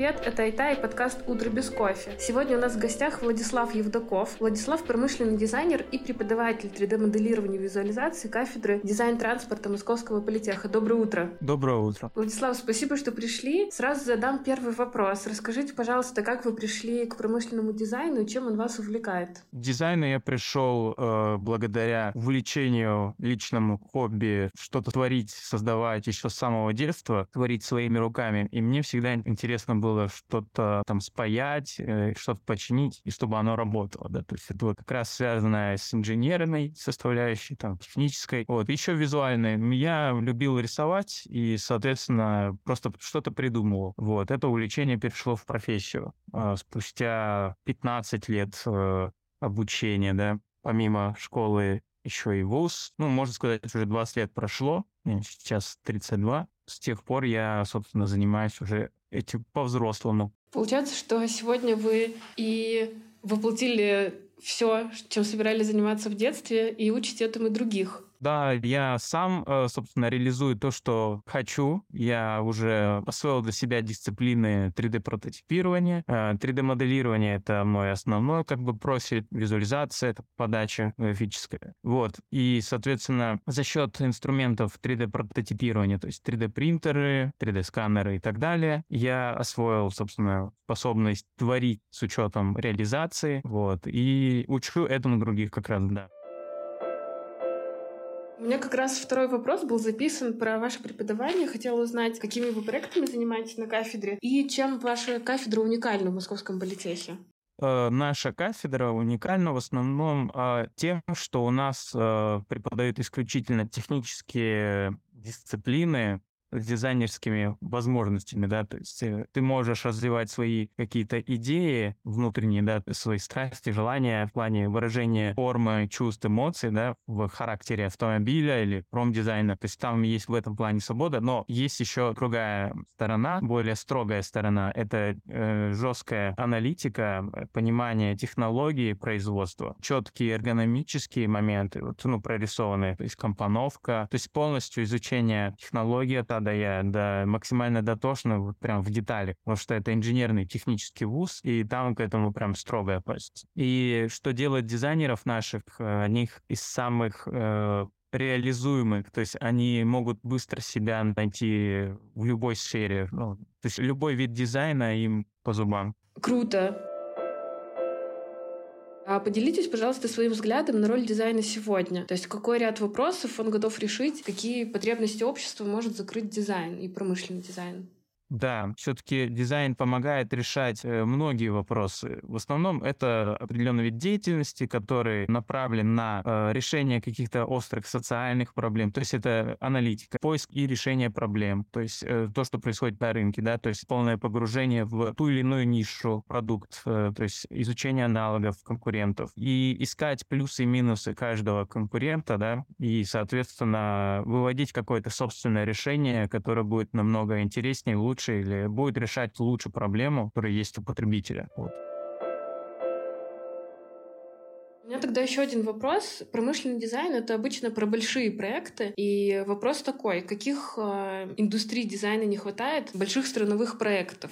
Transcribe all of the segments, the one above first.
привет! Это Айта и подкаст «Утро без кофе». Сегодня у нас в гостях Владислав Евдоков. Владислав – промышленный дизайнер и преподаватель 3D-моделирования и визуализации кафедры дизайн транспорта Московского политеха. Доброе утро! Доброе утро! Владислав, спасибо, что пришли. Сразу задам первый вопрос. Расскажите, пожалуйста, как вы пришли к промышленному дизайну и чем он вас увлекает? К дизайну я пришел э, благодаря увлечению личному хобби что-то творить, создавать еще с самого детства, творить своими руками. И мне всегда интересно было что-то там спаять, э, что-то починить, и чтобы оно работало, да, то есть это вот как раз связанное с инженерной составляющей, там, технической, вот, еще визуальной. Я любил рисовать и, соответственно, просто что-то придумывал, вот, это увлечение перешло в профессию. А, спустя 15 лет э, обучения, да, помимо школы еще и вуз. Ну, можно сказать, уже 20 лет прошло, сейчас 32. С тех пор я, собственно, занимаюсь уже этим по-взрослому. Получается, что сегодня вы и воплотили все, чем собирались заниматься в детстве, и учите этому других. Да, я сам, э, собственно, реализую то, что хочу. Я уже освоил для себя дисциплины 3D-прототипирования. 3D-моделирование э, — это мой основной как бы профиль, визуализация, это подача графическая. Вот. И, соответственно, за счет инструментов 3D-прототипирования, то есть 3D-принтеры, 3D-сканеры и так далее, я освоил, собственно, способность творить с учетом реализации, вот, и учу этому других как раз, да. У меня как раз второй вопрос был записан про ваше преподавание. Хотела узнать, какими вы проектами занимаетесь на кафедре и чем ваша кафедра уникальна в Московском политехе. Э, наша кафедра уникальна в основном э, тем, что у нас э, преподают исключительно технические дисциплины, с дизайнерскими возможностями, да, то есть э, ты можешь развивать свои какие-то идеи внутренние, да, свои страсти, желания в плане выражения формы, чувств, эмоций, да, в характере автомобиля или промдизайна, то есть там есть в этом плане свобода, но есть еще другая сторона, более строгая сторона, это э, жесткая аналитика, понимание технологии производства, четкие эргономические моменты, вот, ну, прорисованные, то есть компоновка, то есть полностью изучение технологии, это да, я да, максимально дотошно, вот прям в детали, потому что это инженерный технический вуз, и там к этому прям строго относится. И что делает дизайнеров наших, э, них из самых э, реализуемых, то есть они могут быстро себя найти в любой сфере, ну, то есть любой вид дизайна им по зубам. Круто. А поделитесь, пожалуйста, своим взглядом на роль дизайна сегодня. То есть какой ряд вопросов он готов решить, какие потребности общества может закрыть дизайн и промышленный дизайн? Да, все-таки дизайн помогает решать э, многие вопросы. В основном это определенный вид деятельности, который направлен на э, решение каких-то острых социальных проблем. То есть это аналитика, поиск и решение проблем. То есть э, то, что происходит на рынке, да, то есть полное погружение в ту или иную нишу, продукт, то есть изучение аналогов конкурентов и искать плюсы и минусы каждого конкурента, да, и, соответственно, выводить какое-то собственное решение, которое будет намного интереснее, лучше лучше или будет решать лучше проблему, которая есть у потребителя. Вот. У меня тогда еще один вопрос. Промышленный дизайн — это обычно про большие проекты. И вопрос такой, каких э, индустрий дизайна не хватает больших страновых проектов?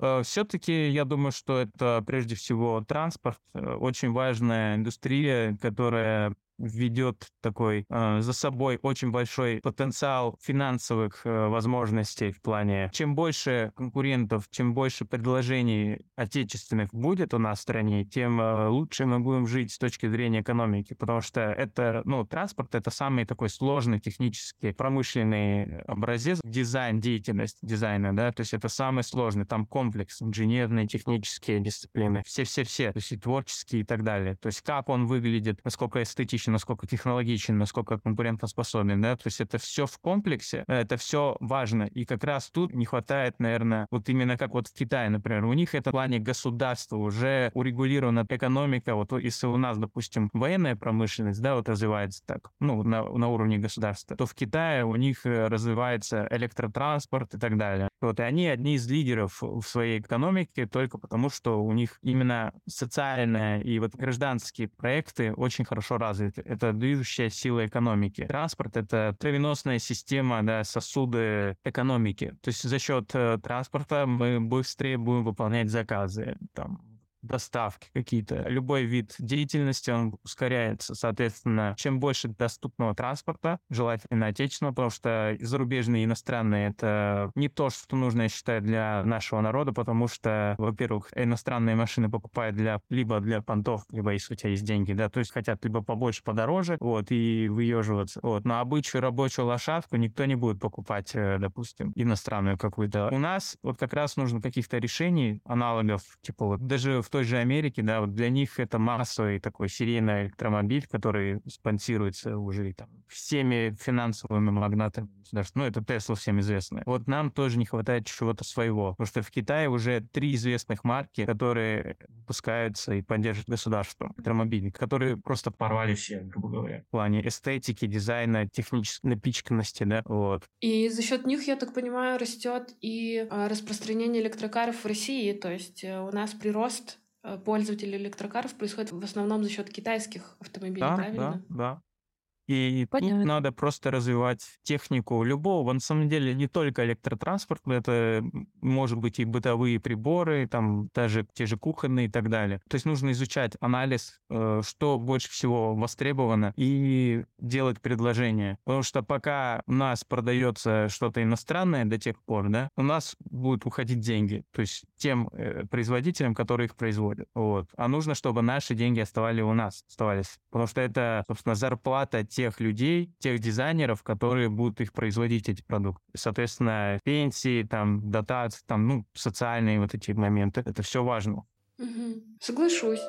Э, Все-таки я думаю, что это прежде всего транспорт, э, очень важная индустрия, которая ведет такой э, за собой очень большой потенциал финансовых э, возможностей в плане. Чем больше конкурентов, чем больше предложений отечественных будет у нас в стране, тем э, лучше мы будем жить с точки зрения экономики, потому что это, ну, транспорт это самый такой сложный технический промышленный образец, дизайн, деятельность дизайна, да, то есть это самый сложный, там комплекс, инженерные, технические дисциплины, все-все-все, то есть и творческие и так далее. То есть как он выглядит, насколько эстетично технологичен, насколько технологичен, насколько конкурентоспособен, да, то есть это все в комплексе, это все важно, и как раз тут не хватает, наверное, вот именно как вот в Китае, например, у них это в плане государства уже урегулирована экономика, вот если у нас, допустим, военная промышленность, да, вот развивается так, ну, на, на уровне государства, то в Китае у них э, развивается электротранспорт и так далее. Вот, и они одни из лидеров в своей экономике только потому, что у них именно социальные и вот гражданские проекты очень хорошо развиты это движущая сила экономики. Транспорт — это кровеносная система, да, сосуды экономики. То есть за счет э, транспорта мы быстрее будем выполнять заказы. Там, доставки какие-то. Любой вид деятельности, он ускоряется. Соответственно, чем больше доступного транспорта, желательно отечественного, потому что зарубежные и иностранные — это не то, что нужно, я считаю, для нашего народа, потому что, во-первых, иностранные машины покупают для, либо для понтов, либо если у тебя есть деньги, да, то есть хотят либо побольше, подороже, вот, и выеживаться. Вот. Но обычную рабочую лошадку никто не будет покупать, э, допустим, иностранную какую-то. У нас вот как раз нужно каких-то решений, аналогов, типа вот даже в той же Америке, да, вот для них это массовый такой серийный электромобиль, который спонсируется уже там всеми финансовыми магнатами государств. Ну, это Тесла всем известно. Вот нам тоже не хватает чего-то своего, потому что в Китае уже три известных марки, которые выпускаются и поддерживают государство, электромобили, которые просто порвали все, грубо говоря, в плане эстетики, дизайна, технической напичканности, да, вот. И за счет них, я так понимаю, растет и а, распространение электрокаров в России, то есть э, у нас прирост пользователей электрокаров происходит в основном за счет китайских автомобилей, да, правильно? Да, да. И Понятно. тут надо просто развивать технику любого. На самом деле не только электротранспорт, это может быть и бытовые приборы, там даже те же кухонные и так далее. То есть нужно изучать анализ, э, что больше всего востребовано, и делать предложение. Потому что пока у нас продается что-то иностранное до тех пор, да, у нас будут уходить деньги. То есть тем э, производителям, которые их производят. Вот. А нужно, чтобы наши деньги оставались у нас, оставались. Потому что это, собственно, зарплата тех людей, тех дизайнеров, которые будут их производить, эти продукты. Соответственно, пенсии, там, дотации, там, ну, социальные вот эти моменты. Это все важно. Угу. Соглашусь.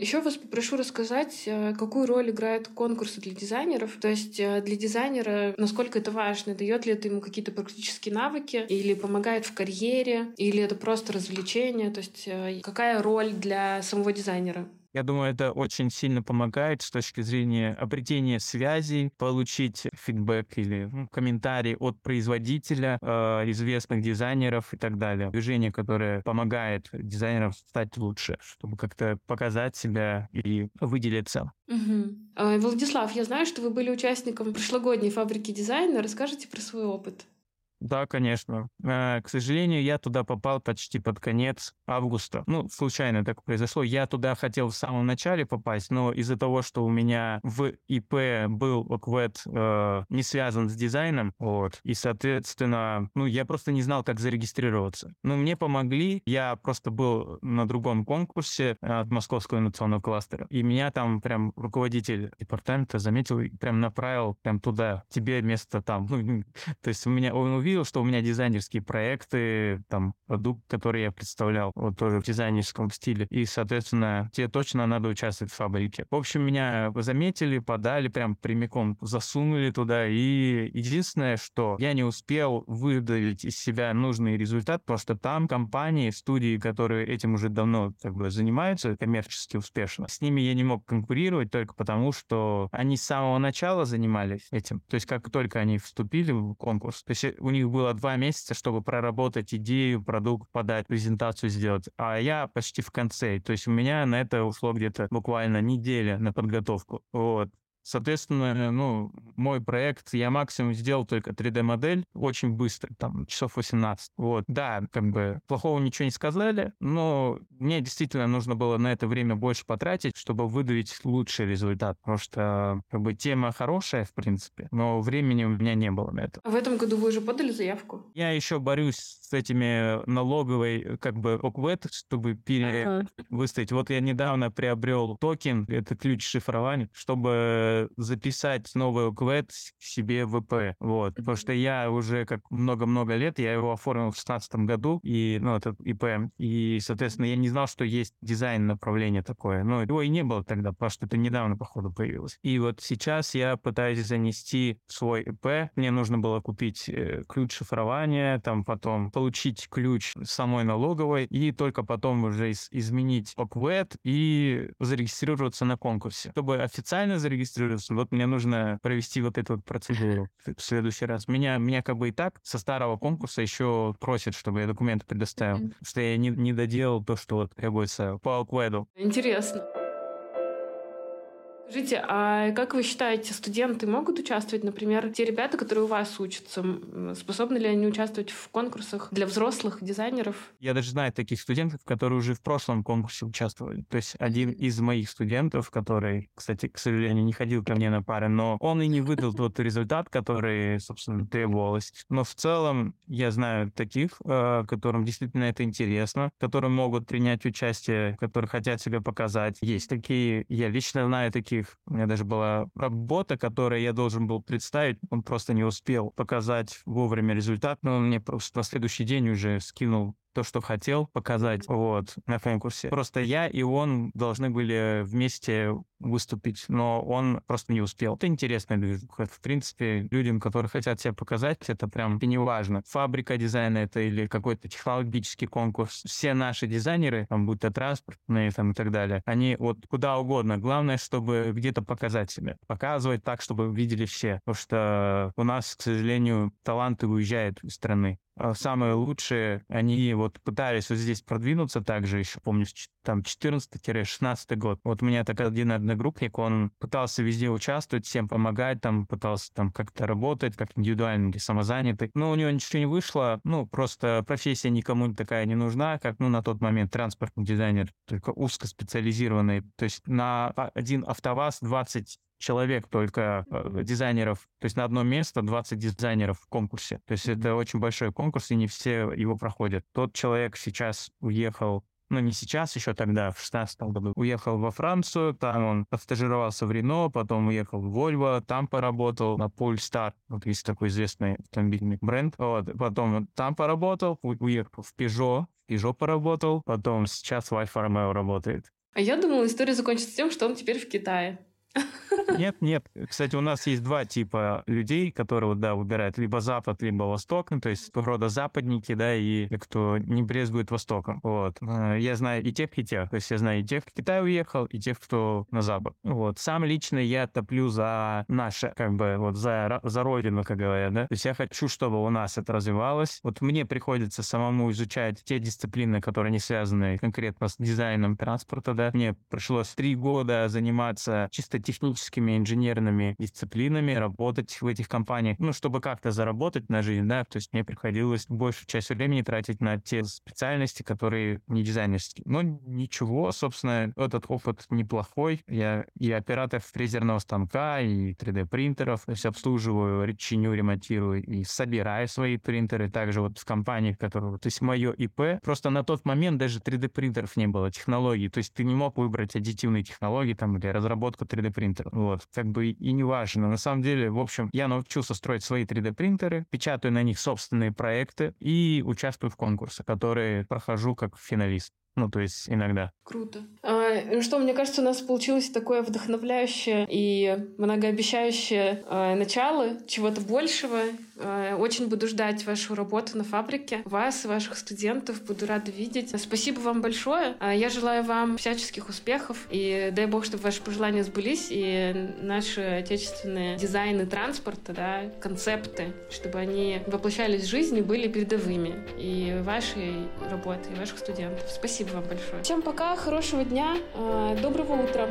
Еще вас попрошу рассказать, э, какую роль играют конкурсы для дизайнеров. То есть э, для дизайнера, насколько это важно, дает ли это ему какие-то практические навыки, или помогает в карьере, или это просто развлечение. То есть э, какая роль для самого дизайнера? Я думаю, это очень сильно помогает с точки зрения обретения связей, получить фидбэк или ну, комментарий от производителя, э, известных дизайнеров и так далее. Движение, которое помогает дизайнерам стать лучше, чтобы как-то показать себя и выделиться. Угу. Владислав, я знаю, что вы были участником прошлогодней фабрики дизайна. Расскажите про свой опыт. Да, конечно. Э, к сожалению, я туда попал почти под конец августа. Ну, случайно так произошло. Я туда хотел в самом начале попасть, но из-за того, что у меня в ИП был ОКВЭД э, не связан с дизайном, вот, и, соответственно, ну, я просто не знал, как зарегистрироваться. Ну, мне помогли. Я просто был на другом конкурсе от Московского инновационного кластера, и меня там прям руководитель департамента заметил и прям направил прям туда. Тебе место там. Ну, то есть у меня он увидел увидел, что у меня дизайнерские проекты, там, продукт, который я представлял, вот тоже в дизайнерском стиле. И, соответственно, тебе точно надо участвовать в фабрике. В общем, меня заметили, подали, прям прямиком засунули туда. И единственное, что я не успел выдавить из себя нужный результат, потому что там компании, студии, которые этим уже давно как бы занимаются коммерчески успешно, с ними я не мог конкурировать только потому, что они с самого начала занимались этим. То есть как только они вступили в конкурс, то есть у них них было два месяца, чтобы проработать идею, продукт, подать, презентацию сделать. А я почти в конце. То есть у меня на это ушло где-то буквально неделя на подготовку. Вот. Соответственно, ну, мой проект, я максимум сделал только 3D-модель очень быстро, там, часов 18. Вот, да, как бы плохого ничего не сказали, но мне действительно нужно было на это время больше потратить, чтобы выдавить лучший результат, потому что, как бы, тема хорошая, в принципе, но времени у меня не было на это. А в этом году вы уже подали заявку? Я еще борюсь с этими налоговой, как бы, ОКВЭД, чтобы перевыставить. Вот я недавно приобрел токен, это ключ шифрования, чтобы записать новый ОКВЭД себе в ИП. Вот. Потому что я уже как много-много лет, я его оформил в 2016 году, и, ну, этот ИП. И, соответственно, я не знал, что есть дизайн направление такое. Но его и не было тогда, потому что это недавно, походу, появилось. И вот сейчас я пытаюсь занести свой ИП. Мне нужно было купить э, ключ шифрования, там потом получить ключ самой налоговой и только потом уже из- изменить ОКВЭД и зарегистрироваться на конкурсе. Чтобы официально зарегистрироваться, вот мне нужно провести вот эту вот процедуру в следующий раз. Меня, меня как бы и так со старого конкурса еще просят, чтобы я документы предоставил, mm-hmm. что я не, не доделал то, что вот требуется по ОКВЭДу. Интересно. Скажите, а как вы считаете, студенты могут участвовать, например, те ребята, которые у вас учатся, способны ли они участвовать в конкурсах для взрослых дизайнеров? Я даже знаю таких студентов, которые уже в прошлом конкурсе участвовали. То есть один из моих студентов, который, кстати, к сожалению, не ходил ко мне на пары, но он и не выдал тот результат, который, собственно, требовалось. Но в целом я знаю таких, э, которым действительно это интересно, которые могут принять участие, которые хотят себя показать. Есть такие, я лично знаю таких их. У меня даже была работа, которую я должен был представить, он просто не успел показать вовремя результат, но он мне просто на следующий день уже скинул то, что хотел показать вот, на конкурсе. Просто я и он должны были вместе выступить, но он просто не успел. Это интересная движуха. В принципе, людям, которые хотят себя показать, это прям не важно. Фабрика дизайна это или какой-то технологический конкурс. Все наши дизайнеры, там, будь то транспортные там, и так далее, они вот куда угодно. Главное, чтобы где-то показать себя. Показывать так, чтобы видели все. Потому что у нас, к сожалению, таланты уезжают из страны. А, самые лучшие, они вот пытались вот здесь продвинуться также, еще помню, там 14-16 год. Вот у меня так один одногруппник, он пытался везде участвовать, всем помогать, там пытался там как-то работать, как индивидуально или самозанятый. Но у него ничего не вышло, ну, просто профессия никому такая не нужна, как, ну, на тот момент транспортный дизайнер, только узкоспециализированный. То есть на один автоваз 20 человек только э, дизайнеров, то есть на одно место 20 дизайнеров в конкурсе. То есть это очень большой конкурс, и не все его проходят. Тот человек сейчас уехал ну, не сейчас, еще тогда, в 16 году, уехал во Францию, там он постажировался в Рено, потом уехал в Вольво, там поработал на Polestar, вот есть такой известный автомобильный бренд, вот, потом там поработал, уехал в Peugeot, в Peugeot поработал, потом сейчас в Альфа Ромео работает. А я думала, история закончится тем, что он теперь в Китае. Нет, нет. Кстати, у нас есть два типа людей, которые, да, выбирают либо Запад, либо Восток, ну, то есть рода западники, да, и кто не брезгует Востоком. Вот. Э, я знаю и тех, и тех. То есть я знаю и тех, кто в Китай уехал, и тех, кто на Запад. Вот. Сам лично я топлю за наше, как бы, вот за, за родину, как говорят, да. То есть я хочу, чтобы у нас это развивалось. Вот мне приходится самому изучать те дисциплины, которые не связаны конкретно с дизайном транспорта, да. Мне пришлось три года заниматься чисто техническими инженерными дисциплинами, работать в этих компаниях, ну, чтобы как-то заработать на жизнь, да, то есть мне приходилось большую часть времени тратить на те специальности, которые не дизайнерские. Но ничего, собственно, этот опыт неплохой. Я и оператор фрезерного станка, и 3D-принтеров, то есть обслуживаю, чиню, ремонтирую и собираю свои принтеры. Также вот в компаниях, которые... То есть мое ИП, просто на тот момент даже 3D-принтеров не было, технологий. То есть ты не мог выбрать аддитивные технологии там или разработку 3D-принтера. Вот, как бы и не важно. На самом деле, в общем, я научился строить свои 3D-принтеры, печатаю на них собственные проекты и участвую в конкурсах, которые прохожу как финалист. Ну, то есть иногда. Круто. А, ну что, мне кажется, у нас получилось такое вдохновляющее и многообещающее а, начало чего-то большего. А, очень буду ждать вашу работу на фабрике, вас и ваших студентов. Буду рада видеть. Спасибо вам большое. А, я желаю вам всяческих успехов и дай бог, чтобы ваши пожелания сбылись и наши отечественные дизайны транспорта, да, концепты, чтобы они воплощались в жизнь и были передовыми и вашей работы, и ваших студентов. Спасибо вам большое. Всем пока, хорошего дня, доброго утра.